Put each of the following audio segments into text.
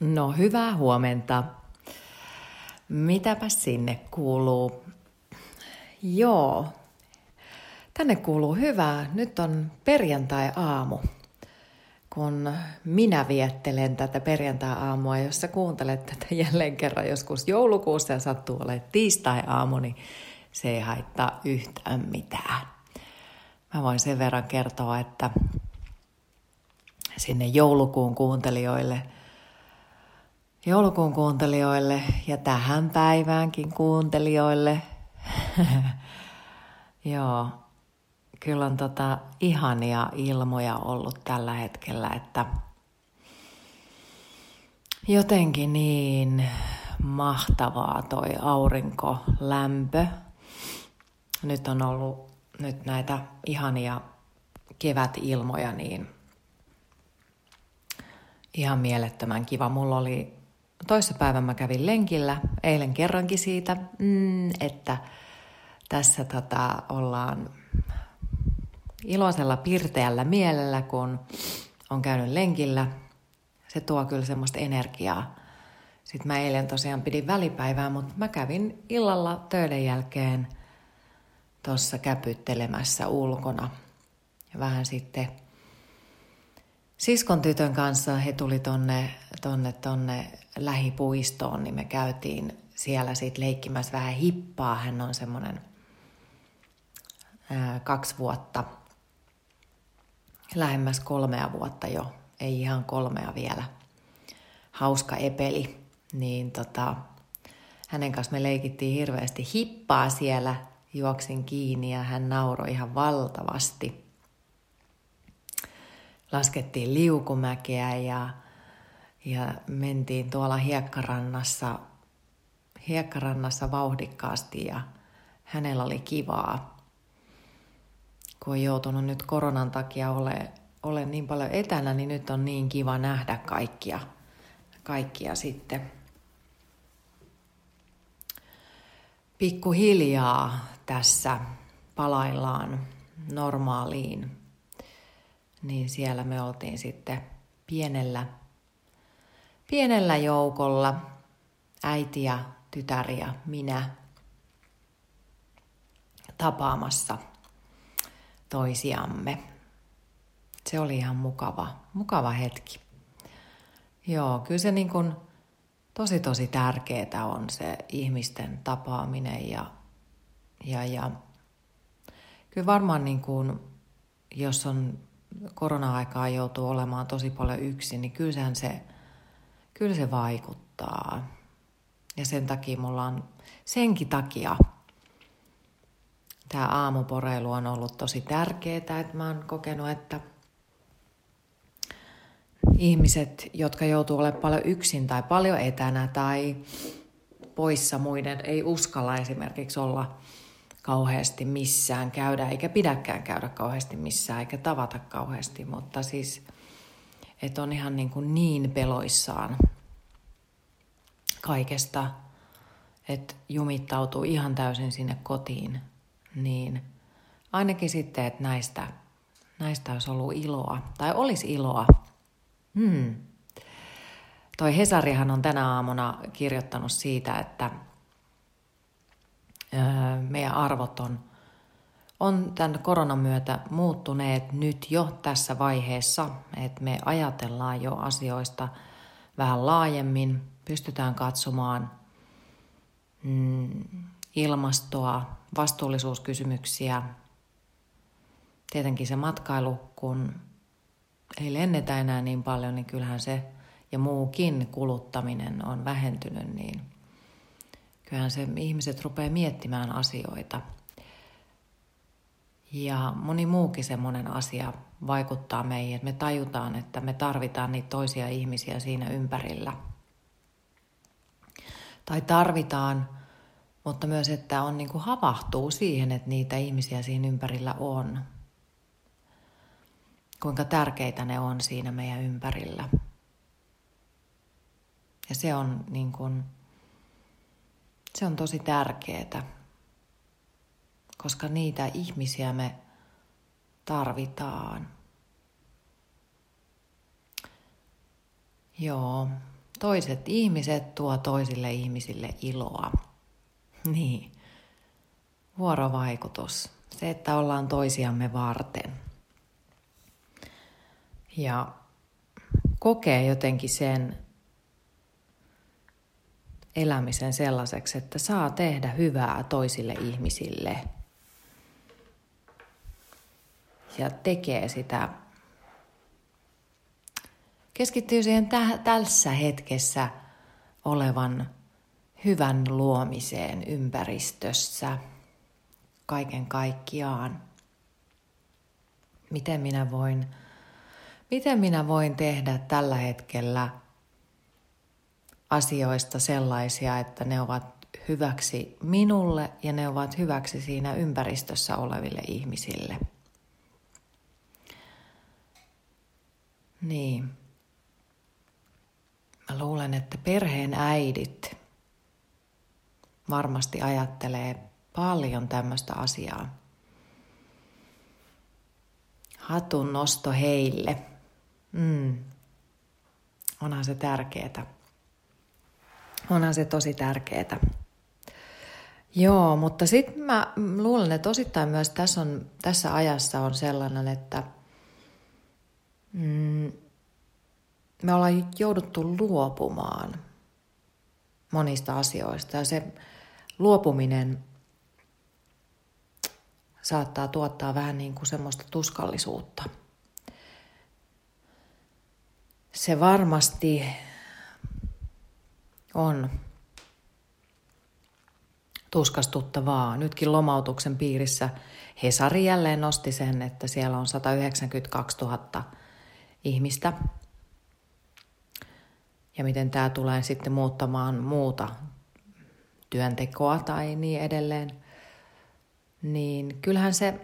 No hyvää huomenta. Mitäpä sinne kuuluu? Joo, tänne kuuluu hyvää. Nyt on perjantai-aamu, kun minä viettelen tätä perjantai-aamua. Jos sä kuuntelet tätä jälleen kerran joskus joulukuussa ja sattuu olemaan tiistai-aamu, niin se ei haittaa yhtään mitään. Mä voin sen verran kertoa, että sinne joulukuun kuuntelijoille – joulukuun kuuntelijoille ja tähän päiväänkin kuuntelijoille. Joo, kyllä on tota ihania ilmoja ollut tällä hetkellä, että jotenkin niin mahtavaa toi aurinkolämpö. Nyt on ollut nyt näitä ihania kevätilmoja, niin ihan mielettömän kiva. Mulla oli toissapäivän mä kävin lenkillä, eilen kerrankin siitä, mm, että tässä tota, ollaan iloisella pirteällä mielellä, kun on käynyt lenkillä. Se tuo kyllä semmoista energiaa. Sitten mä eilen tosiaan pidin välipäivää, mutta mä kävin illalla töiden jälkeen tuossa käpyttelemässä ulkona. Ja vähän sitten siskon tytön kanssa he tuli tonne, tonne, tonne lähipuistoon, niin me käytiin siellä sitten leikkimässä vähän hippaa. Hän on semmoinen kaksi vuotta, lähemmäs kolmea vuotta jo, ei ihan kolmea vielä. Hauska epeli, niin tota, hänen kanssa me leikittiin hirveästi hippaa siellä, juoksin kiinni ja hän nauroi ihan valtavasti – laskettiin liukumäkeä ja, ja mentiin tuolla hiekkarannassa, hiekkarannassa vauhdikkaasti ja hänellä oli kivaa. Kun on joutunut nyt koronan takia ole, ole niin paljon etänä, niin nyt on niin kiva nähdä kaikkia, kaikkia sitten. Pikkuhiljaa tässä palaillaan normaaliin niin siellä me oltiin sitten pienellä, pienellä joukolla, äiti ja tytär ja minä tapaamassa toisiamme. Se oli ihan mukava, mukava hetki. Joo, kyllä se niin kuin tosi tosi tärkeää on se ihmisten tapaaminen ja, ja, ja kyllä varmaan niin kuin, jos on korona-aikaa joutuu olemaan tosi paljon yksin, niin kyllä se, kyllä se vaikuttaa. Ja sen takia mulla on, senkin takia tämä aamuporeilu on ollut tosi tärkeää, että mä oon kokenut, että ihmiset, jotka joutuu olemaan paljon yksin tai paljon etänä tai poissa muiden, ei uskalla esimerkiksi olla kauheasti missään käydä, eikä pidäkään käydä kauheasti missään, eikä tavata kauheasti, mutta siis, että on ihan niin, kuin niin peloissaan kaikesta, että jumittautuu ihan täysin sinne kotiin, niin ainakin sitten, että näistä, näistä olisi ollut iloa, tai olisi iloa. Hmm. Toi Hesarihan on tänä aamuna kirjoittanut siitä, että meidän arvot on, on tämän koronan myötä muuttuneet nyt jo tässä vaiheessa, että me ajatellaan jo asioista vähän laajemmin, pystytään katsomaan mm, ilmastoa, vastuullisuuskysymyksiä, tietenkin se matkailu, kun ei lennetä enää niin paljon, niin kyllähän se ja muukin kuluttaminen on vähentynyt, niin – kyllähän se ihmiset rupeaa miettimään asioita. Ja moni muukin semmoinen asia vaikuttaa meihin, että me tajutaan, että me tarvitaan niitä toisia ihmisiä siinä ympärillä. Tai tarvitaan, mutta myös, että on niin kuin havahtuu siihen, että niitä ihmisiä siinä ympärillä on. Kuinka tärkeitä ne on siinä meidän ympärillä. Ja se on niin kuin se on tosi tärkeää, koska niitä ihmisiä me tarvitaan. Joo, Toiset ihmiset tuo toisille ihmisille iloa. Niin. Vuorovaikutus. Se, että ollaan toisiamme varten. Ja kokee jotenkin sen elämisen sellaiseksi, että saa tehdä hyvää toisille ihmisille. Ja tekee sitä, keskittyy siihen tä- tässä hetkessä olevan hyvän luomiseen ympäristössä kaiken kaikkiaan. Miten minä voin, miten minä voin tehdä tällä hetkellä asioista sellaisia, että ne ovat hyväksi minulle ja ne ovat hyväksi siinä ympäristössä oleville ihmisille. Niin. Mä luulen, että perheen äidit varmasti ajattelee paljon tämmöistä asiaa. Hatun nosto heille. Mm. Onhan se tärkeää. Onhan se tosi tärkeää. Joo, mutta sitten mä luulen, että osittain myös tässä, on, tässä ajassa on sellainen, että mm, me ollaan jouduttu luopumaan monista asioista ja se luopuminen saattaa tuottaa vähän niin kuin semmoista tuskallisuutta. Se varmasti on tuskastuttavaa. Nytkin lomautuksen piirissä Hesari jälleen nosti sen, että siellä on 192 000 ihmistä. Ja miten tämä tulee sitten muuttamaan muuta työntekoa tai niin edelleen. Niin kyllähän se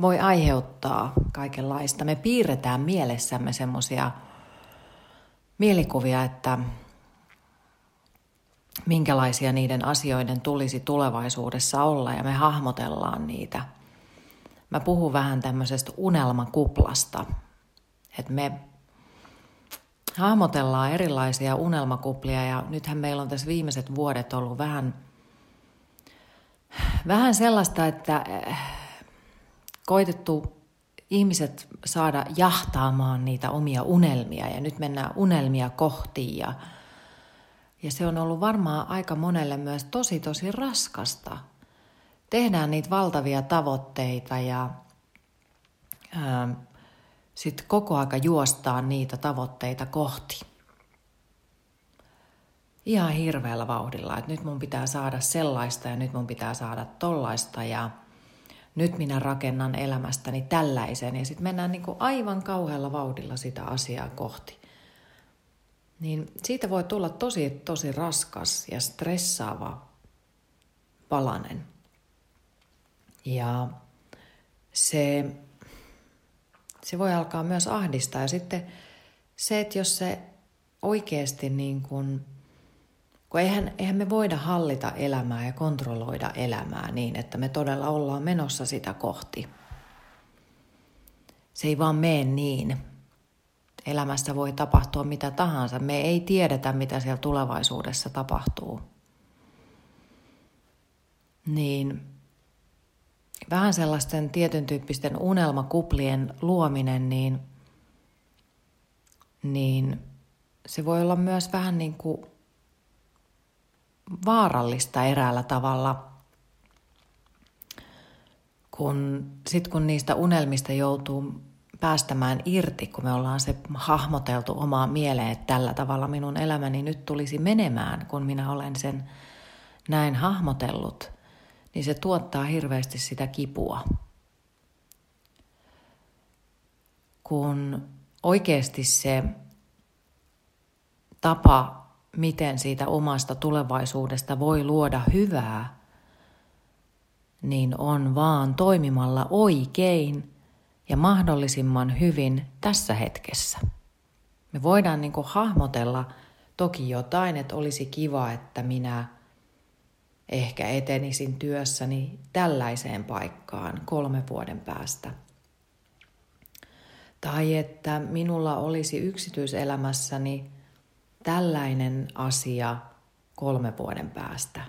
voi aiheuttaa kaikenlaista. Me piirretään mielessämme semmoisia mielikuvia, että minkälaisia niiden asioiden tulisi tulevaisuudessa olla ja me hahmotellaan niitä. Mä puhun vähän tämmöisestä unelmakuplasta, että me hahmotellaan erilaisia unelmakuplia ja nythän meillä on tässä viimeiset vuodet ollut vähän, vähän sellaista, että eh, koitettu ihmiset saada jahtaamaan niitä omia unelmia ja nyt mennään unelmia kohti ja, ja se on ollut varmaan aika monelle myös tosi tosi raskasta. Tehdään niitä valtavia tavoitteita ja sitten koko aika juostaan niitä tavoitteita kohti. Ihan hirveällä vauhdilla, että nyt mun pitää saada sellaista ja nyt mun pitää saada tollaista ja – nyt minä rakennan elämästäni tällaisen. Ja sitten mennään niin kuin aivan kauhealla vauhdilla sitä asiaa kohti. Niin siitä voi tulla tosi, tosi raskas ja stressaava palanen. Ja se, se voi alkaa myös ahdistaa. Ja sitten se, että jos se oikeasti niin kuin kun eihän, eihän me voida hallita elämää ja kontrolloida elämää niin, että me todella ollaan menossa sitä kohti. Se ei vaan mene niin. Elämässä voi tapahtua mitä tahansa. Me ei tiedetä, mitä siellä tulevaisuudessa tapahtuu. Niin vähän sellaisten tietyn tyyppisten unelmakuplien luominen, niin, niin se voi olla myös vähän niin kuin vaarallista eräällä tavalla, kun sit kun niistä unelmista joutuu päästämään irti, kun me ollaan se hahmoteltu omaa mieleen, että tällä tavalla minun elämäni nyt tulisi menemään, kun minä olen sen näin hahmotellut, niin se tuottaa hirveästi sitä kipua. Kun oikeasti se tapa miten siitä omasta tulevaisuudesta voi luoda hyvää, niin on vaan toimimalla oikein ja mahdollisimman hyvin tässä hetkessä. Me voidaan niin kuin hahmotella toki jotain, että olisi kiva, että minä ehkä etenisin työssäni tällaiseen paikkaan kolme vuoden päästä. Tai että minulla olisi yksityiselämässäni tällainen asia kolme vuoden päästä.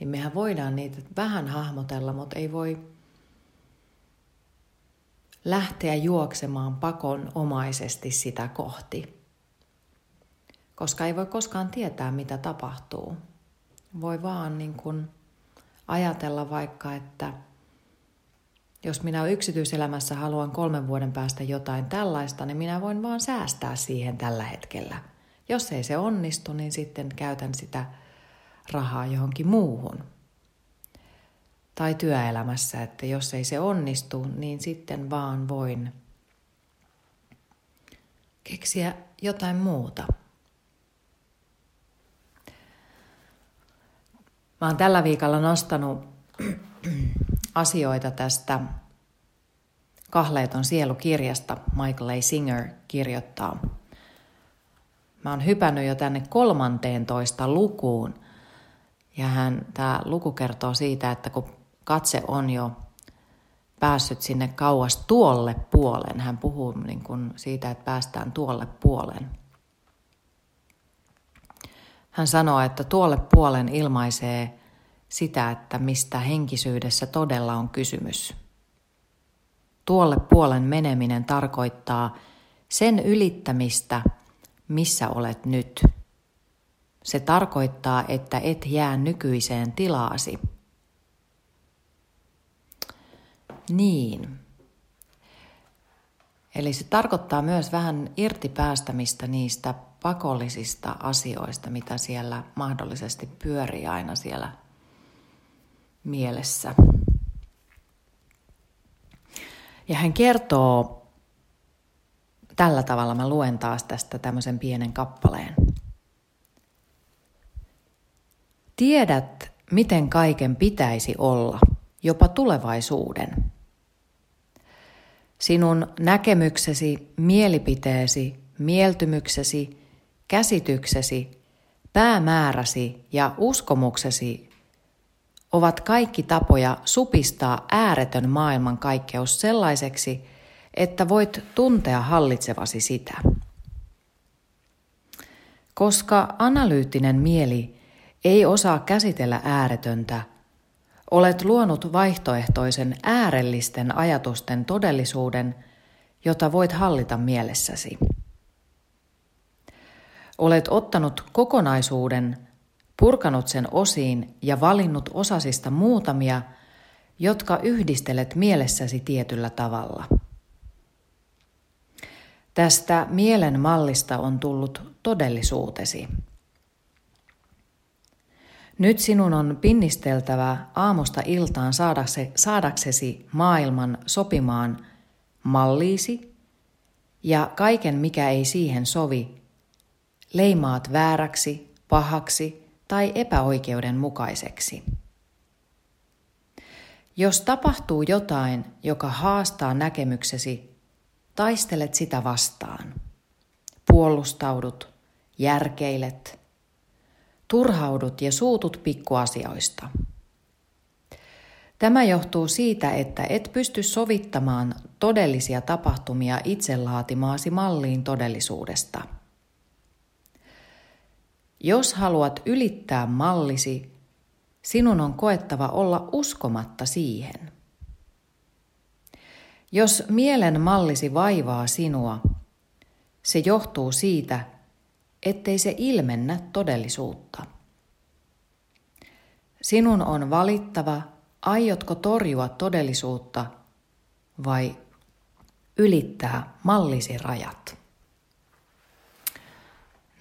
Niin mehän voidaan niitä vähän hahmotella, mutta ei voi lähteä juoksemaan pakonomaisesti sitä kohti. Koska ei voi koskaan tietää, mitä tapahtuu. Voi vaan niin kuin ajatella vaikka, että jos minä yksityiselämässä haluan kolmen vuoden päästä jotain tällaista, niin minä voin vaan säästää siihen tällä hetkellä. Jos ei se onnistu, niin sitten käytän sitä rahaa johonkin muuhun. Tai työelämässä, että jos ei se onnistu, niin sitten vaan voin keksiä jotain muuta. Mä oon tällä viikolla nostanut asioita tästä Kahleeton sielukirjasta Michael A. Singer kirjoittaa. Mä oon hypännyt jo tänne kolmanteen toista lukuun. Ja hän, tämä luku kertoo siitä, että kun katse on jo päässyt sinne kauas tuolle puolen, hän puhuu niin kuin siitä, että päästään tuolle puolen. Hän sanoo, että tuolle puolen ilmaisee sitä, että mistä henkisyydessä todella on kysymys. Tuolle puolen meneminen tarkoittaa sen ylittämistä, missä olet nyt. Se tarkoittaa, että et jää nykyiseen tilaasi. Niin. Eli se tarkoittaa myös vähän irtipäästämistä niistä pakollisista asioista, mitä siellä mahdollisesti pyörii aina siellä mielessä. Ja hän kertoo tällä tavalla, mä luen taas tästä tämmöisen pienen kappaleen. Tiedät, miten kaiken pitäisi olla, jopa tulevaisuuden. Sinun näkemyksesi, mielipiteesi, mieltymyksesi, käsityksesi, päämääräsi ja uskomuksesi ovat kaikki tapoja supistaa ääretön maailmankaikkeus sellaiseksi, että voit tuntea hallitsevasi sitä. Koska analyyttinen mieli ei osaa käsitellä ääretöntä, olet luonut vaihtoehtoisen äärellisten ajatusten todellisuuden, jota voit hallita mielessäsi. Olet ottanut kokonaisuuden purkanut sen osiin ja valinnut osasista muutamia, jotka yhdistelet mielessäsi tietyllä tavalla. Tästä mielen mallista on tullut todellisuutesi. Nyt sinun on pinnisteltävä aamusta iltaan saadaksesi maailman sopimaan malliisi ja kaiken mikä ei siihen sovi, leimaat vääräksi, pahaksi tai epäoikeudenmukaiseksi. Jos tapahtuu jotain, joka haastaa näkemyksesi, taistelet sitä vastaan. Puolustaudut, järkeilet, turhaudut ja suutut pikkuasioista. Tämä johtuu siitä, että et pysty sovittamaan todellisia tapahtumia itse laatimaasi malliin todellisuudesta – jos haluat ylittää mallisi, sinun on koettava olla uskomatta siihen. Jos mielen mallisi vaivaa sinua, se johtuu siitä, ettei se ilmennä todellisuutta. Sinun on valittava, aiotko torjua todellisuutta vai ylittää mallisi rajat.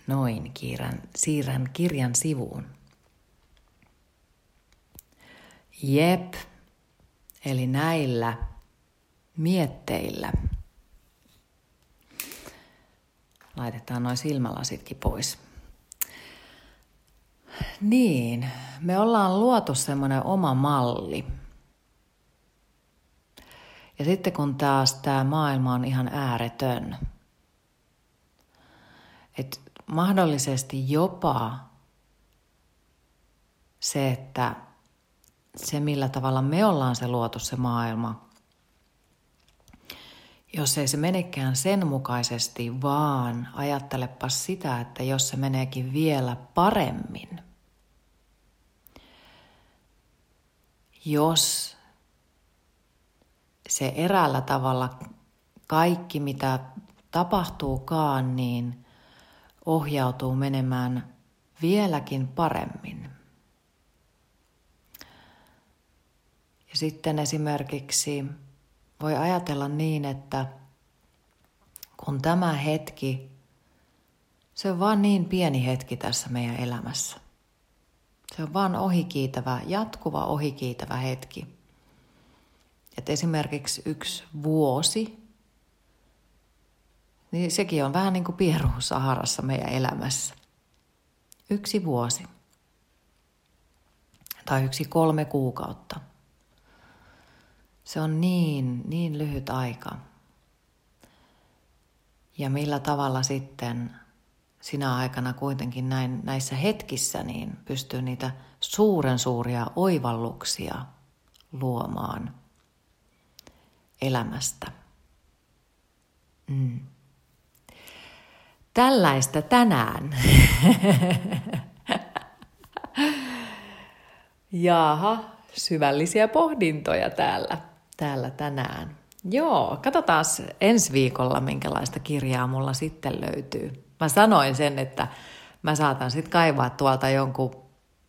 Noin, kiirän, siirrän kirjan sivuun. Jep, eli näillä mietteillä. Laitetaan noin silmälasitkin pois. Niin, me ollaan luotu semmoinen oma malli. Ja sitten kun taas tämä maailma on ihan ääretön, että mahdollisesti jopa se, että se millä tavalla me ollaan se luotu se maailma jos ei se menekään sen mukaisesti, vaan ajattelepa sitä, että jos se meneekin vielä paremmin. Jos se eräällä tavalla kaikki, mitä tapahtuukaan, niin ohjautuu menemään vieläkin paremmin. Ja sitten esimerkiksi voi ajatella niin, että kun tämä hetki, se on vaan niin pieni hetki tässä meidän elämässä. Se on vaan ohikiitävä, jatkuva ohikiitävä hetki. Että esimerkiksi yksi vuosi, niin sekin on vähän niin kuin pieru Saharassa meidän elämässä. Yksi vuosi. Tai yksi kolme kuukautta. Se on niin, niin lyhyt aika. Ja millä tavalla sitten sinä aikana kuitenkin näin, näissä hetkissä niin pystyy niitä suuren suuria oivalluksia luomaan elämästä. Mm. Tällaista tänään. Jaha, syvällisiä pohdintoja täällä täällä tänään. Joo, katsotaan ensi viikolla, minkälaista kirjaa mulla sitten löytyy. Mä sanoin sen, että mä saatan sitten kaivaa tuolta jonkun,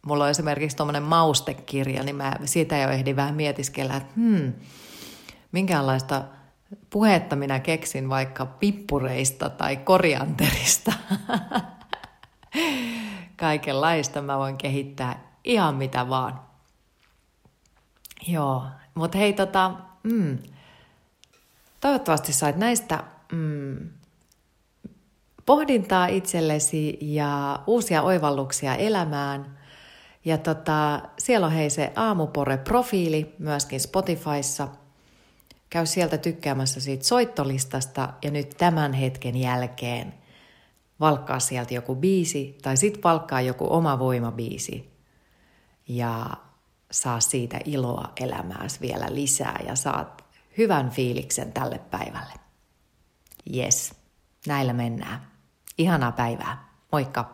mulla on esimerkiksi tuommoinen maustekirja, niin mä siitä jo ehdin vähän mietiskellä, että hmm, minkälaista puhetta minä keksin vaikka pippureista tai korianterista. Kaikenlaista mä voin kehittää ihan mitä vaan. Joo, mutta hei, tota, mm, toivottavasti sait näistä mm, pohdintaa itsellesi ja uusia oivalluksia elämään. Ja tota, siellä on hei se Aamupore-profiili myöskin Spotifyssa. Käy sieltä tykkäämässä siitä soittolistasta ja nyt tämän hetken jälkeen valkkaa sieltä joku biisi tai sit valkkaa joku oma voimabiisi. Ja saa siitä iloa elämääsi vielä lisää ja saat hyvän fiiliksen tälle päivälle. Yes, näillä mennään. Ihanaa päivää. Moikka!